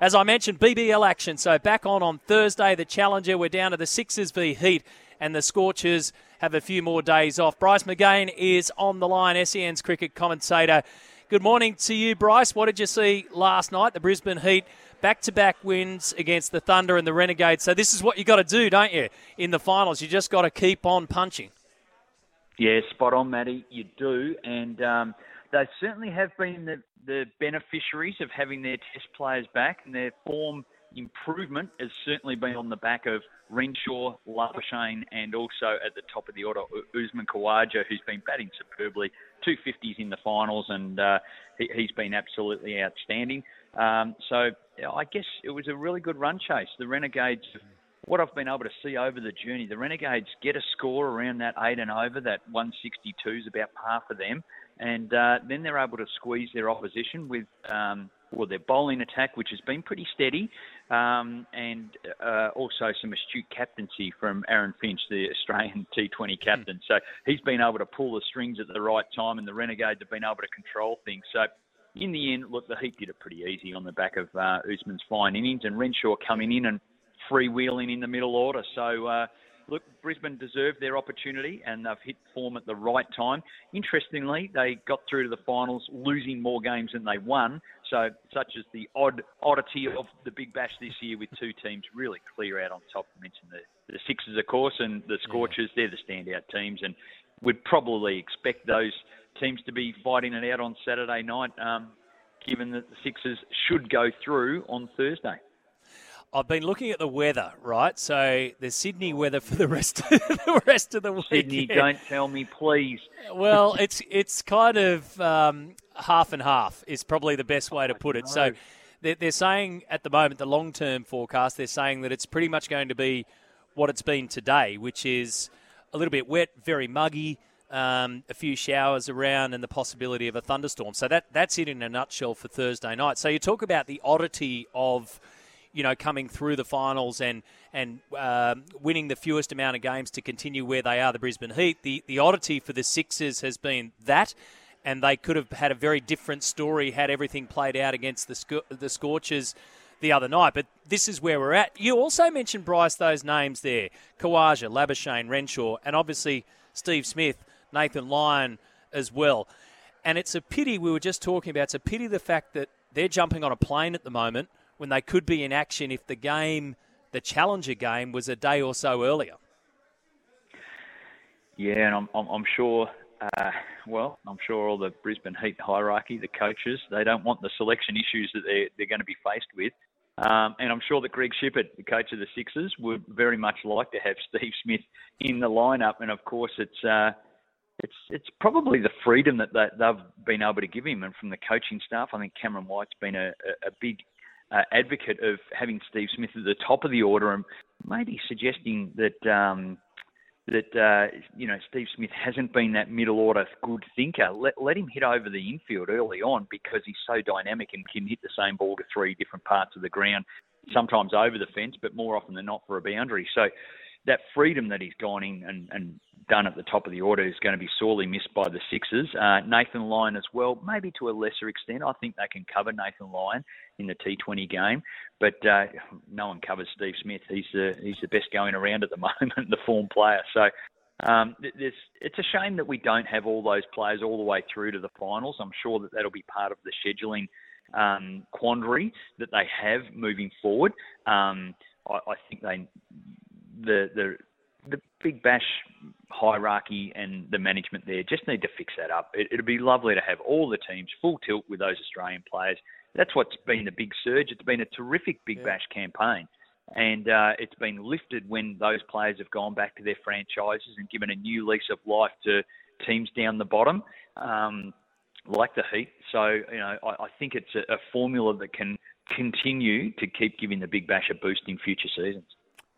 As I mentioned, BBL action. So back on on Thursday, the Challenger. We're down to the Sixers v Heat, and the Scorchers have a few more days off. Bryce McGain is on the line, SEN's cricket commentator. Good morning to you, Bryce. What did you see last night? The Brisbane Heat back to back wins against the Thunder and the Renegades. So this is what you got to do, don't you, in the finals? You just got to keep on punching. Yeah, spot on, Matty. You do. And. Um, they certainly have been the, the beneficiaries of having their test players back, and their form improvement has certainly been on the back of Renshaw, Labuschagne, and also at the top of the order, Usman Khawaja, who's been batting superbly. 250s in the finals, and uh, he, has been absolutely outstanding. Um, so I guess it was a really good run chase. The Renegades, what I've been able to see over the journey, the Renegades get a score around that eight and over, that 162 is about par for them and uh, then they're able to squeeze their opposition with um, well their bowling attack, which has been pretty steady, um, and uh, also some astute captaincy from Aaron Finch, the Australian T20 captain. So he's been able to pull the strings at the right time, and the Renegades have been able to control things. So. In the end, look, the Heat did it pretty easy on the back of uh, Usman's fine innings, and Renshaw coming in and freewheeling in the middle order. So uh, look, Brisbane deserved their opportunity and they've hit form at the right time. Interestingly, they got through to the finals losing more games than they won. So, such as the odd oddity of the Big Bash this year with two teams really clear out on top. I mentioned the, the Sixers, of course, and the Scorchers. Yeah. They're the standout teams, and we'd probably expect those teams to be fighting it out on Saturday night, um, given that the Sixers should go through on Thursday. I've been looking at the weather, right? So the Sydney weather for the rest of the rest of the week. Sydney, don't tell me, please. well, it's it's kind of um, half and half is probably the best way to put it. So they're, they're saying at the moment the long term forecast. They're saying that it's pretty much going to be what it's been today, which is a little bit wet, very muggy. Um, a few showers around and the possibility of a thunderstorm. So that that's it in a nutshell for Thursday night. So you talk about the oddity of you know, coming through the finals and and uh, winning the fewest amount of games to continue where they are, the Brisbane Heat. The the oddity for the Sixers has been that, and they could have had a very different story had everything played out against the the Scorchers the other night. But this is where we're at. You also mentioned Bryce those names there: Khawaja, Labuschagne, Renshaw, and obviously Steve Smith, Nathan Lyon as well. And it's a pity we were just talking about. It's a pity the fact that they're jumping on a plane at the moment when they could be in action if the game, the Challenger game, was a day or so earlier. Yeah, and I'm, I'm, I'm sure. Uh, well, I'm sure all the Brisbane Heat hierarchy, the coaches, they don't want the selection issues that they're, they're going to be faced with. Um, and I'm sure that Greg Shipperd, the coach of the Sixers, would very much like to have Steve Smith in the lineup. And of course, it's uh, it's it's probably the freedom that they, they've been able to give him, and from the coaching staff, I think Cameron White's been a, a big uh, advocate of having Steve Smith at the top of the order and maybe suggesting that um, that uh, you know Steve Smith hasn't been that middle order good thinker. Let let him hit over the infield early on because he's so dynamic and can hit the same ball to three different parts of the ground, sometimes over the fence, but more often than not for a boundary. So that freedom that he's gone in and, and done at the top of the order is going to be sorely missed by the Sixers. Uh, Nathan Lyon as well, maybe to a lesser extent. I think they can cover Nathan Lyon in the T20 game, but uh, no one covers Steve Smith. He's the he's the best going around at the moment, the form player. So. Um, it's a shame that we don't have all those players all the way through to the finals. I'm sure that that'll be part of the scheduling um, quandary that they have moving forward. Um, I, I think they the the the Big Bash hierarchy and the management there just need to fix that up. It, it'd be lovely to have all the teams full tilt with those Australian players. That's what's been the big surge. It's been a terrific Big yeah. Bash campaign. And uh, it's been lifted when those players have gone back to their franchises and given a new lease of life to teams down the bottom, um, like the Heat. So, you know, I, I think it's a, a formula that can continue to keep giving the Big Bash a boost in future seasons.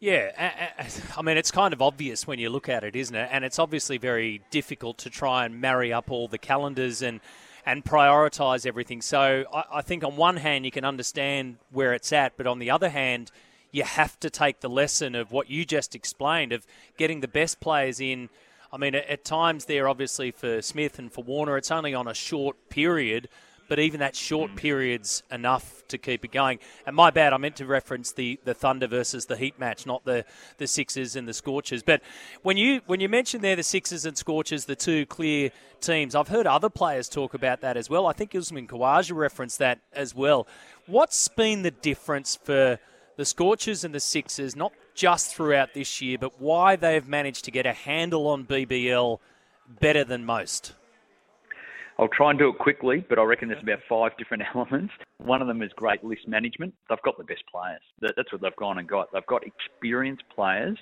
Yeah, I mean, it's kind of obvious when you look at it, isn't it? And it's obviously very difficult to try and marry up all the calendars and and prioritise everything. So I, I think on one hand you can understand where it's at, but on the other hand, you have to take the lesson of what you just explained of getting the best players in. I mean, at, at times there, obviously for Smith and for Warner, it's only on a short period but even that short mm. period's enough to keep it going. And my bad, I meant to reference the, the Thunder versus the Heat match, not the, the Sixers and the Scorchers. But when you when you mentioned there the Sixers and Scorchers, the two clear teams, I've heard other players talk about that as well. I think Usman Khawaja referenced that as well. What's been the difference for the Scorchers and the Sixers, not just throughout this year, but why they've managed to get a handle on BBL better than most? I'll try and do it quickly, but I reckon there's about five different elements. One of them is great list management. They've got the best players. That's what they've gone and got. They've got experienced players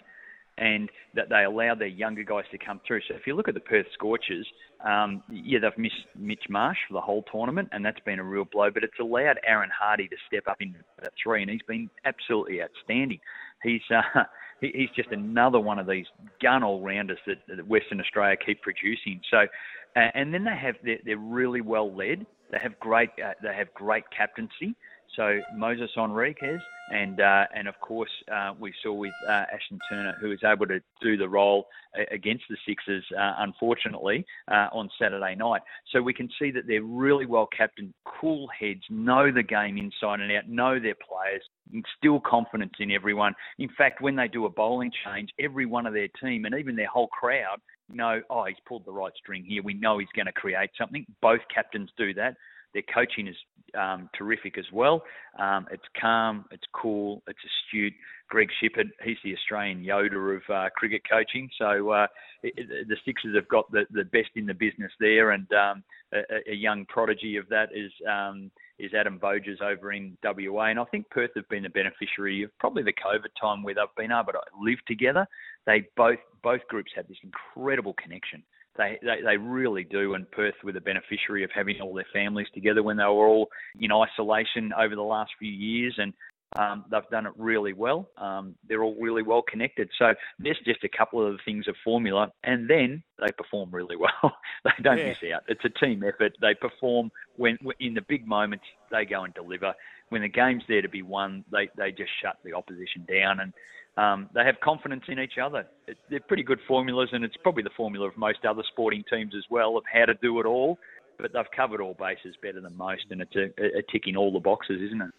and that they allow their younger guys to come through. So if you look at the Perth Scorchers, um, yeah, they've missed Mitch Marsh for the whole tournament, and that's been a real blow. But it's allowed Aaron Hardie to step up in that three, and he's been absolutely outstanding. He's uh, he's just another one of these gun all rounders that, that Western Australia keep producing. So and then they have they're, they're really well led. They have great uh, they have great captaincy. So Moises Henriques and uh, and of course uh, we saw with uh, Ashton Turner who was able to do the role against the Sixers uh, unfortunately uh, on Saturday night. So we can see that they're really well captained, cool heads, know the game inside and out, know their players, instill confidence in everyone. In fact, when they do a bowling change, every one of their team and even their whole crowd know, oh, he's pulled the right string here. We know he's going to create something. Both captains do that. Their coaching is um, terrific as well. Um, it's calm, it's cool, it's astute. Greg Shipperd, he's the Australian Yoda of uh, cricket coaching. So uh, it, the Sixers have got the, the best in the business there, and um, a, a, young prodigy of that is um, is Adam Voges over in WA. And I think Perth have been the beneficiary of probably the COVID time where they've been able to live together. They both both groups have this incredible connection. They, they, they really do, and Perth were the beneficiary of having all their families together when they were all in isolation over the last few years, and um, they've done it really well. Um, they're all really well connected. So there's just a couple of the things of formula, and then they perform really well. they don't yeah. miss out. It's a team effort. They perform when in the big moments. They go and deliver. When the game's there to be won, they they just shut the opposition down, and um, they have confidence in each other. It, they're pretty good formulas, and it's probably the formula of most other sporting teams as well of how to do it all. But they've covered all bases better than most, and it's a, a ticking all the boxes, isn't it?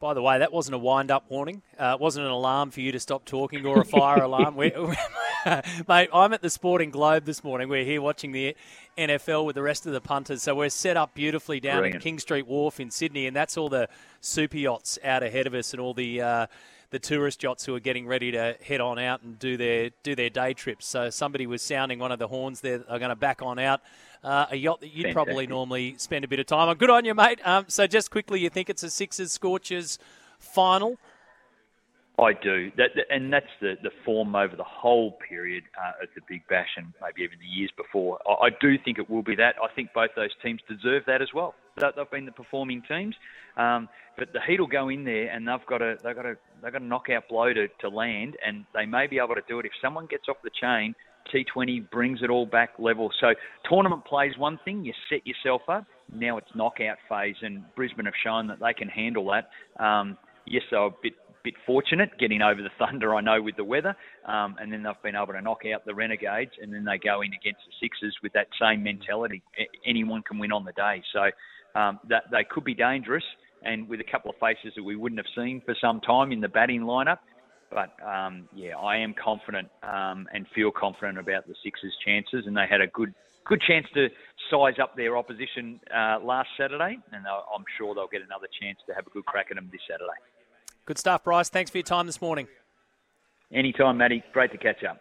By the way, that wasn't a wind-up warning. Uh, it wasn't an alarm for you to stop talking or a fire alarm. we mate, I'm at the Sporting Globe this morning. We're here watching the NFL with the rest of the punters. So we're set up beautifully down Brilliant. at King Street Wharf in Sydney, and that's all the super yachts out ahead of us and all the uh, the tourist yachts who are getting ready to head on out and do their do their day trips. So somebody was sounding one of the horns there. Are going to back on out. Uh, a yacht that you'd Fantastic. probably normally spend a bit of time on. Good on you, mate. Um, so just quickly, you think it's a Sixers Scorchers final? I do, that, and that's the, the form over the whole period uh, of the Big Bash and maybe even the years before. I, I, do think it will be that. I think both those teams deserve that as well. They've been the performing teams, um, but the Heat will go in there and they've got a they've got a they've got a knockout blow to, to land, and they may be able to do it if someone gets off the chain. T20 brings it all back level. So tournament plays one thing, you set yourself up. Now it's knockout phase, and Brisbane have shown that they can handle that. Um, yes, they are a bit bit fortunate getting over the Thunder, I know, with the weather, um, and then they've been able to knock out the Renegades, and then they go in against the Sixers with that same mentality. Anyone can win on the day, so um, that they could be dangerous, and with a couple of faces that we wouldn't have seen for some time in the batting lineup. But um, yeah, I am confident um, and feel confident about the Sixers' chances, and they had a good good chance to size up their opposition uh, last Saturday, and I'm sure they'll get another chance to have a good crack at them this Saturday. Good stuff, Bryce. Thanks for your time this morning. Anytime, Matty. Great to catch up.